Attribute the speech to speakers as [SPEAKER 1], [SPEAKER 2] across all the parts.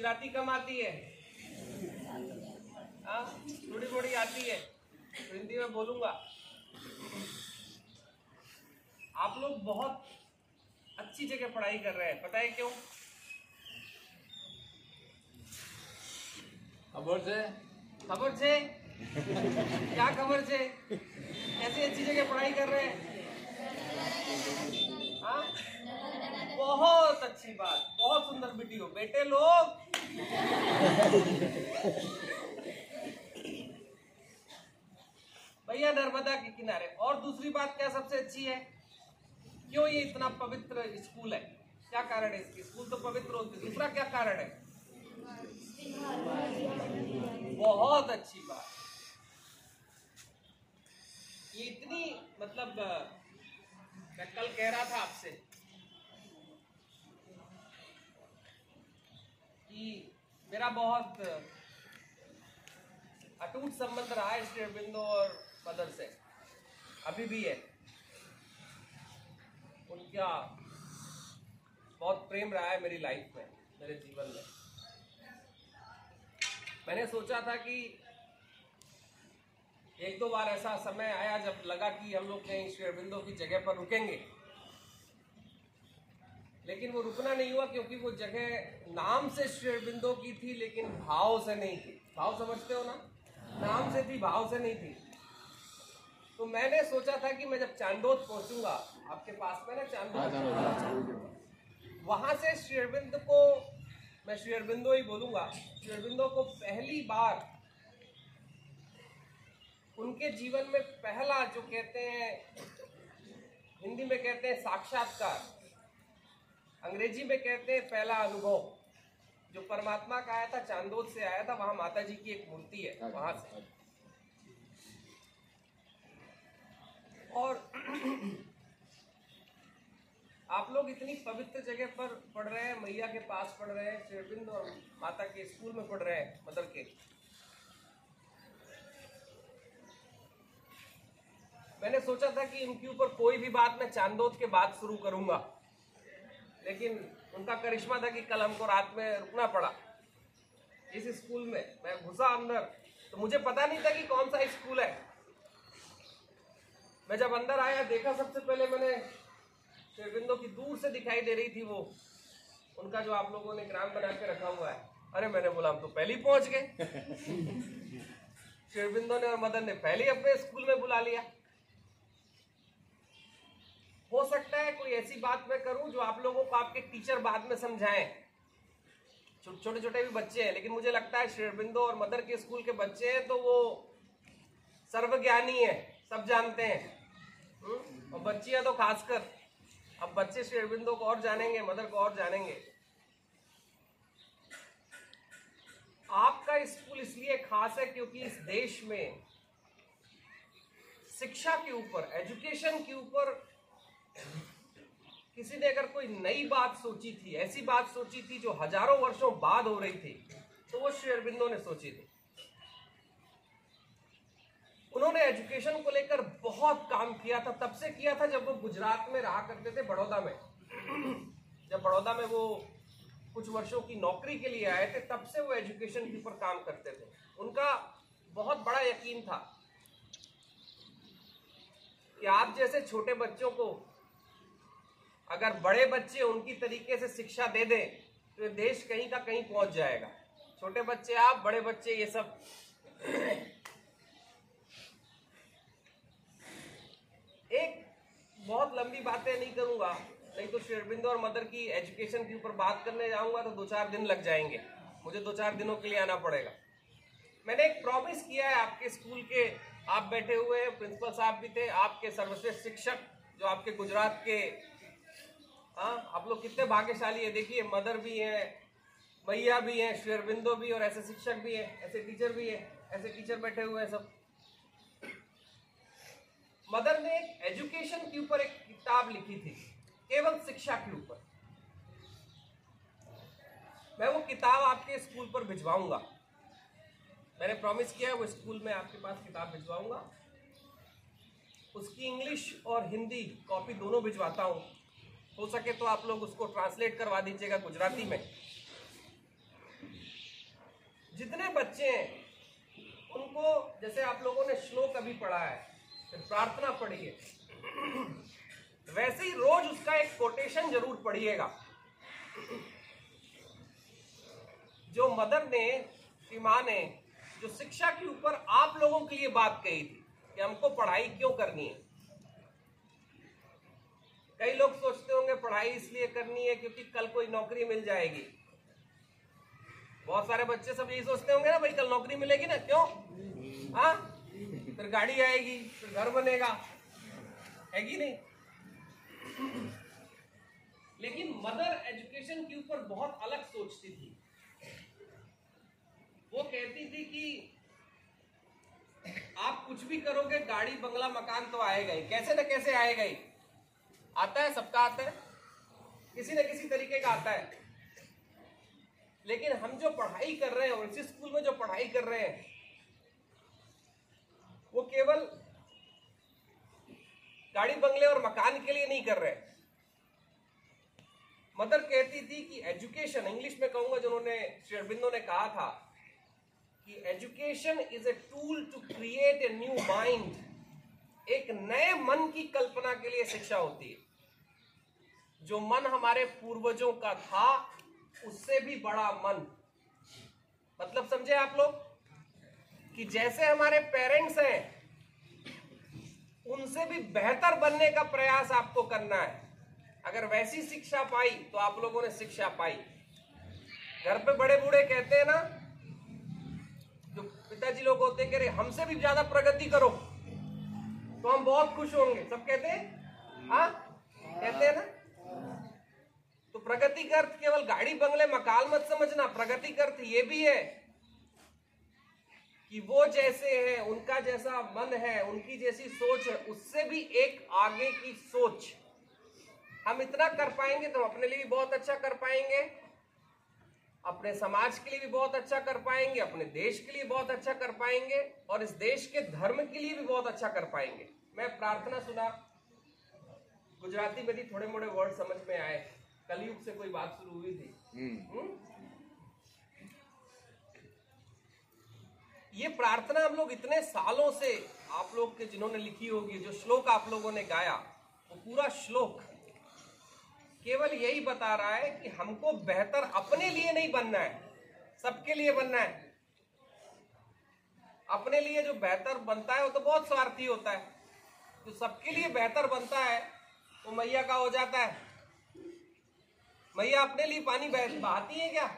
[SPEAKER 1] गुजराती कम आती है। हाँ, थोड़ी थोड़ी आती है। तो हिंदी में बोलूँगा। आप लोग बहुत अच्छी जगह पढ़ाई कर रहे हैं पता है क्यों?
[SPEAKER 2] खबर से?
[SPEAKER 1] खबर से? क्या खबर से? ऐसी अच्छी जगह पढ़ाई कर रहे हैं? हाँ? बहुत अच्छी बात बहुत सुंदर बेटी हो बेटे लोग भैया, नर्मदा के किनारे। और दूसरी बात क्या सबसे अच्छी है? क्यों ये इतना पवित्र स्कूल है? क्या कारण है इसकी? स्कूल तो पवित्र होती है। दूसरा क्या कारण है? बहुत अच्छी बात। ये इतनी मतलब मैं कल कह रहा था आपसे बहुत, अटूट संबंध रहा है श्री अरबिंदो और मदर से। अभी भी है। उनका बहुत प्रेम रहा है मेरी लाइफ में, मेरे जीवन में। मैंने सोचा था कि एक दो बार ऐसा समय आया जब लगा कि हम लोग कहीं श्री अरबिंदो की जगह पर रुकेंगे। लेकिन वो रुकना नहीं हुआ क्योंकि वो जगह नाम से शेरबिंदो की थी लेकिन भाव से नहीं थी। भाव समझते हो ना? नाम से थी भाव से नहीं थी। तो मैंने सोचा था कि मैं जब चांदोद पहुंचूँगा आपके पास में ना चांदोद? वहाँ से शेरबिंद को मैं शेरबिंदो ही बोलूँगा शेरबिंदो को पहली बार उनके जीवन में पहला जो कहते हैं हिंदी में कहते हैं साक्षात्कार अंग्रेज़ी में कहते हैं पहला अनुभव। जो परमात्मा का आया था चांदोद से आया था वहाँ माता जी की एक मूर्ति है वहाँ से। और आप लोग इतनी पवित्र जगह पर पढ़ रहे हैं मैया के पास पढ़ रहे हैं शेरबिंद और माता के स्कूल में पढ़ रहे हैं मदर के। मैंने सोचा था कि इनके ऊपर कोई भी बात मैं चांदोद के बाद शुरू करूँगा। लेकिन उनका करिश्मा था कि कल हमको रात में रुकना पड़ा। इस स्कूल में मैं घुसा अंदर तो मुझे पता नहीं था कि कौन सा स्कूल है। मैं जब अंदर आया देखा सबसे पहले मैंने शेरबिंदो की दूर से दिखाई दे रही थी वो। उनका जो आप लोगों ने ग्राम बना के रखा हुआ है। अरे मैंने बोला हम तो पहले ही पहुँच गए। शेरबिंदो ने और मदन ने पहले ही अपने स्कूल में बुला लिया। सकता है कोई ऐसी बात मैं करूँ जो आप लोगों को आपके टीचर बाद में समझाएँ। छोटे छोटे भी बच्चे हैं, लेकिन मुझे लगता है शेरबिंदो और मदर के स्कूल के बच्चे हैं तो वो सर्वज्ञानी है, सब जानते हैं। हम्म? और बच्चियाँ तो खासकर। अब बच्चे श्री को और जानेंगे, मदर को और जानेंगे। आपका स्कूल इसलिए खास है क्योंकि इस देश में शिक्षा के ऊपर, एजुकेशन के ऊपर किसी ने अगर कोई नई बात सोची थी, ऐसी बात सोची थी जो हज़ारों वर्षों बाद हो रही थी तो वो श्री अरविंदो ने सोची थी। उन्होंने एजुकेशन को लेकर बहुत काम किया था, तब से किया था जब वो गुजरात में रहा करते थे, बड़ौदा में। जब बड़ौदा में वो कुछ वर्षों की नौकरी के लिए आए थे, तब से वो एजुकेशन के ऊपर काम करते थे। उनका बहुत बड़ा यकीन था कि आप जैसे छोटे बच्चों को अगर बड़े बच्चे उनकी तरीके से शिक्षा दे दें तो देश कहीं का कहीं पहुँच जाएगा। छोटे बच्चे आप, बड़े बच्चे ये सब। एक बहुत लंबी बातें नहीं करूँगा, नहीं तो शेरबिंदो और मदर की एजुकेशन के ऊपर बात करने जाऊँगा तो दो चार दिन लग जाएँगे। मुझे दो चार दिनों के लिए आना पड़ेगा। मैंने एक प्रॉमिस किया है आपके स्कूल के, आप बैठे हुए हैं प्रिंसिपल साहब भी थे, आपके सर्वश्रेष्ठ शिक्षक, जो आपके गुजरात के हाँ आप लोग कितने भाग्यशाली है। देखिए, मदर भी है, भैया भी हैं शेरबिंदो भी और ऐसे शिक्षक भी हैं, ऐसे टीचर भी हैं, ऐसे टीचर बैठे हुए हैं सब। मदर ने एक एजुकेशन के ऊपर एक किताब लिखी थी, केवल शिक्षा के ऊपर। मैं वो किताब आपके स्कूल पर भिजवाऊँगा। मैंने प्रॉमिस किया है, वो स्कूल में आपके पास किताब भिजवाऊँगा। उसकी इंग्लिश और हिंदी कॉपी दोनों भिजवाता हूँ। हो सके तो आप लोग उसको ट्रांसलेट करवा दीजिएगा गुजराती में। जितने बच्चे हैं, उनको, जैसे आप लोगों ने श्लोक अभी पढ़ा है, फिर प्रार्थना पढ़ी है वैसे ही रोज उसका एक कोटेशन ज़रूर पढ़िएगा। जो मदर ने की माँ ने, जो शिक्षा के ऊपर आप लोगों के लिए बात कही थी कि हमको पढ़ाई क्यों करनी है? कई लोग सोचते होंगे पढ़ाई इसलिए करनी है क्योंकि कल कोई नौकरी मिल जाएगी। बहुत सारे बच्चे सब यही सोचते होंगे ना, भाई कल नौकरी मिलेगी ना, क्यों? हाँ? फिर गाड़ी आएगी, फिर घर बनेगा। है कि नहीं? लेकिन मदर एजुकेशन के ऊपर बहुत अलग सोचती थी। वो कहती थी कि आप कुछ भी करोगे, गाड़ी, बंगला, मकान तो आएगा ही। कैसे ना कैसे आएगा ही। आता है, सबका आता है। किसी न किसी तरीके का आता है। लेकिन हम जो पढ़ाई कर रहे हैं, और इसी स्कूल में जो पढ़ाई कर रहे हैं, वो केवल गाड़ी बंगले और मकान के लिए नहीं कर रहे मदर कहती थी कि एजुकेशन, इंग्लिश में कहूँगा, जिन्होंने, श्री अरबिंदो ने कहा था कि education is a tool to create a new mind. एक नए मन की कल्पना के लिए शिक्षा होती है। जो मन हमारे पूर्वजों का था, उससे भी बड़ा मन। मतलब समझे आप लोग? कि जैसे हमारे पेरेंट्स हैं, उनसे भी बेहतर बनने का प्रयास आपको करना है। अगर वैसी शिक्षा पाई तो आप लोगों ने शिक्षा पाई। घर पे बड़े बूढ़े कहते हैं ना, जो पिताजी लोग होते हैं, कह रहे, हमसे भी ज़्यादा प्रगति करो। तो हम बहुत खुश होंगे। सब कहते हैं? हाँ? कहते हैं ना? तो प्रगति का अर्थ केवल गाड़ी बंगले मकाल मत समझना। प्रगति का अर्थ ये भी है कि वो जैसे हैं, उनका जैसा मन है, उनकी जैसी सोच है, उससे भी एक आगे की सोच। हम इतना कर पाएँगे तो हम अपने लिए भी बहुत अच्छा कर पाएँगे। अपने समाज के लिए भी बहुत अच्छा कर पाएँगे अपने देश के लिए बहुत अच्छा कर पाएँगे और इस देश के धर्म के लिए भी बहुत अच्छा कर पाएँगे। मैं प्रार्थना सुना गुजराती में भी थोड़े मोड़े वर्ड समझ में आए। कलयुग से कोई बात शुरू हुई थी। हुँ? ये प्रार्थना हम लोग इतने सालों से आप लोग के जिन्होंने लिखी होगी जो श्लोक आप लोगों ने गाया वो पूरा श्लोक केवल यही बता रहा है कि हमको बेहतर अपने लिए नहीं बनना है, सबके लिए बनना है। अपने लिए जो बेहतर बनता है, वो तो बहुत स्वार्थी होता है। जो सबके लिए बेहतर बनता है, वो मैया का हो जाता है। मैया अपने लिए पानी बहाती है क्या?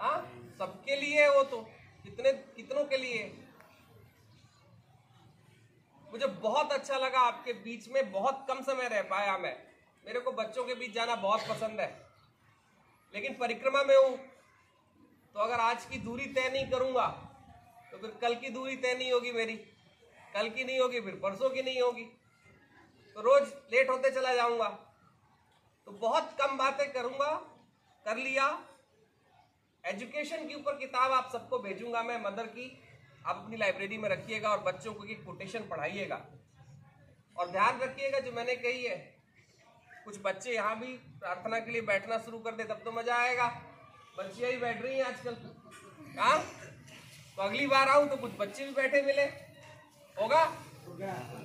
[SPEAKER 1] हाँ सबके लिए वो तो। कितने, कितनों के लिए? मुझे बहुत अच्छा लगा आपके बीच में, बहुत कम समय रह पाया मैं। मेरे को बच्चों के बीच जाना बहुत पसंद है। लेकिन परिक्रमा में हूँ तो अगर आज की दूरी तय नहीं करूँगा तो फिर कल की दूरी तय नहीं होगी मेरी। कल की नहीं होगी, फिर परसों की नहीं होगी। तो रोज लेट होते चला जाऊँगा। तो बहुत कम बातें करूँगा, कर लिया। एजुकेशन के ऊपर किताब आप सबको भेजूँगा मैं, मदर की। आप अपनी लाइब्रेरी में रखिएगा और बच्चों को एक कोटेशन पढ़ाइएगा। और ध्यान रखिएगा जो मैंने कही है कुछ बच्चे यहाँ भी प्रार्थना के लिए बैठना शुरू कर दे तब तो मज़ा आएगा। बच्चियाँ ही बैठ रही हैं आजकल। हाँ? तो अगली बार आऊँ तो कुछ बच्चे भी बैठे मिले। होगा?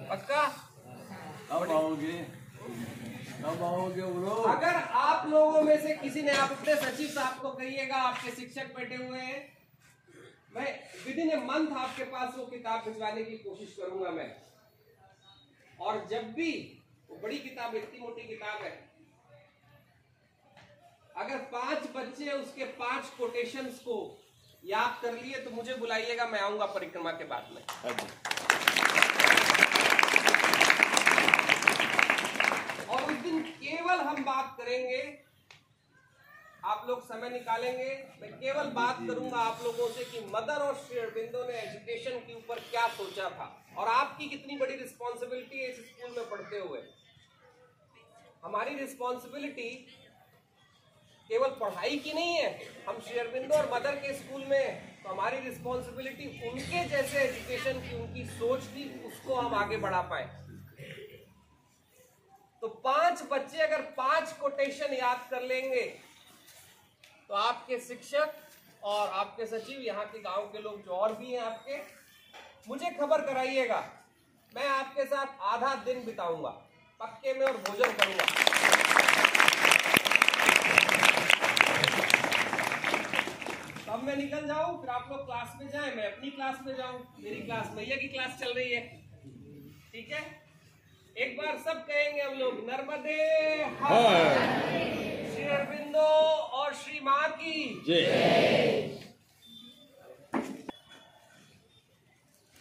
[SPEAKER 1] पक्का?
[SPEAKER 2] कब आओगे? कब आओगे बोलो
[SPEAKER 1] अगर आप लोगों में से किसी ने आप अपने सचिव साहब को कहिएगा आपके शिक्षक बैठे हुए हैं मैं विद इन ए मंथ आपके पास वो किताब भिजवाने की कोशिश करूँगा मैं। और जब भी वो बड़ी किताब इतनी मोटी किताब है। अगर पाँच बच्चे उसके पाँच कोटेशन को याद कर लिए तो मुझे बुलाइएगा मैं आऊँगा परिक्रमा के बाद में। और उस दिन केवल हम बात करेंगे आप लोग समय निकालेंगे। मैं केवल बात करूँगा आप लोगों से कि मदर और श्री अरबिंदो ने एजुकेशन के ऊपर क्या सोचा था और आपकी कितनी बड़ी रिस्पॉन्सिबिलिटी है इस स्कूल में पढ़ते हुए। हमारी रिस्पॉन्सिबिलिटी केवल पढ़ाई की नहीं है। हम श्री अरबिंदो और मदर के स्कूल में तो हमारी रिस्पॉन्सिबिलिटी उनके जैसे एजुकेशन की उनकी सोच थी उसको हम आगे बढ़ा पाए। तो पाँच बच्चे अगर पाँच कोटेशन याद कर लेंगे तो आपके शिक्षक और आपके सचिव यहाँ के गाँव के लोग जो और भी हैं आपके, मुझे खबर कराइएगा। मैं आपके साथ आधा दिन बिताऊँगा, पक्के में और भोजन करूँगा। तब मैं निकल जाऊँ, फिर आप लोग क्लास में जाएँ, मैं अपनी क्लास में जाऊँ, मेरी क्लास भैया की क्लास चल रही है। ठीक है? एक बार सब कहेंगे हम लोग, नर्मदे हर को और श्री माँ की।
[SPEAKER 2] जय।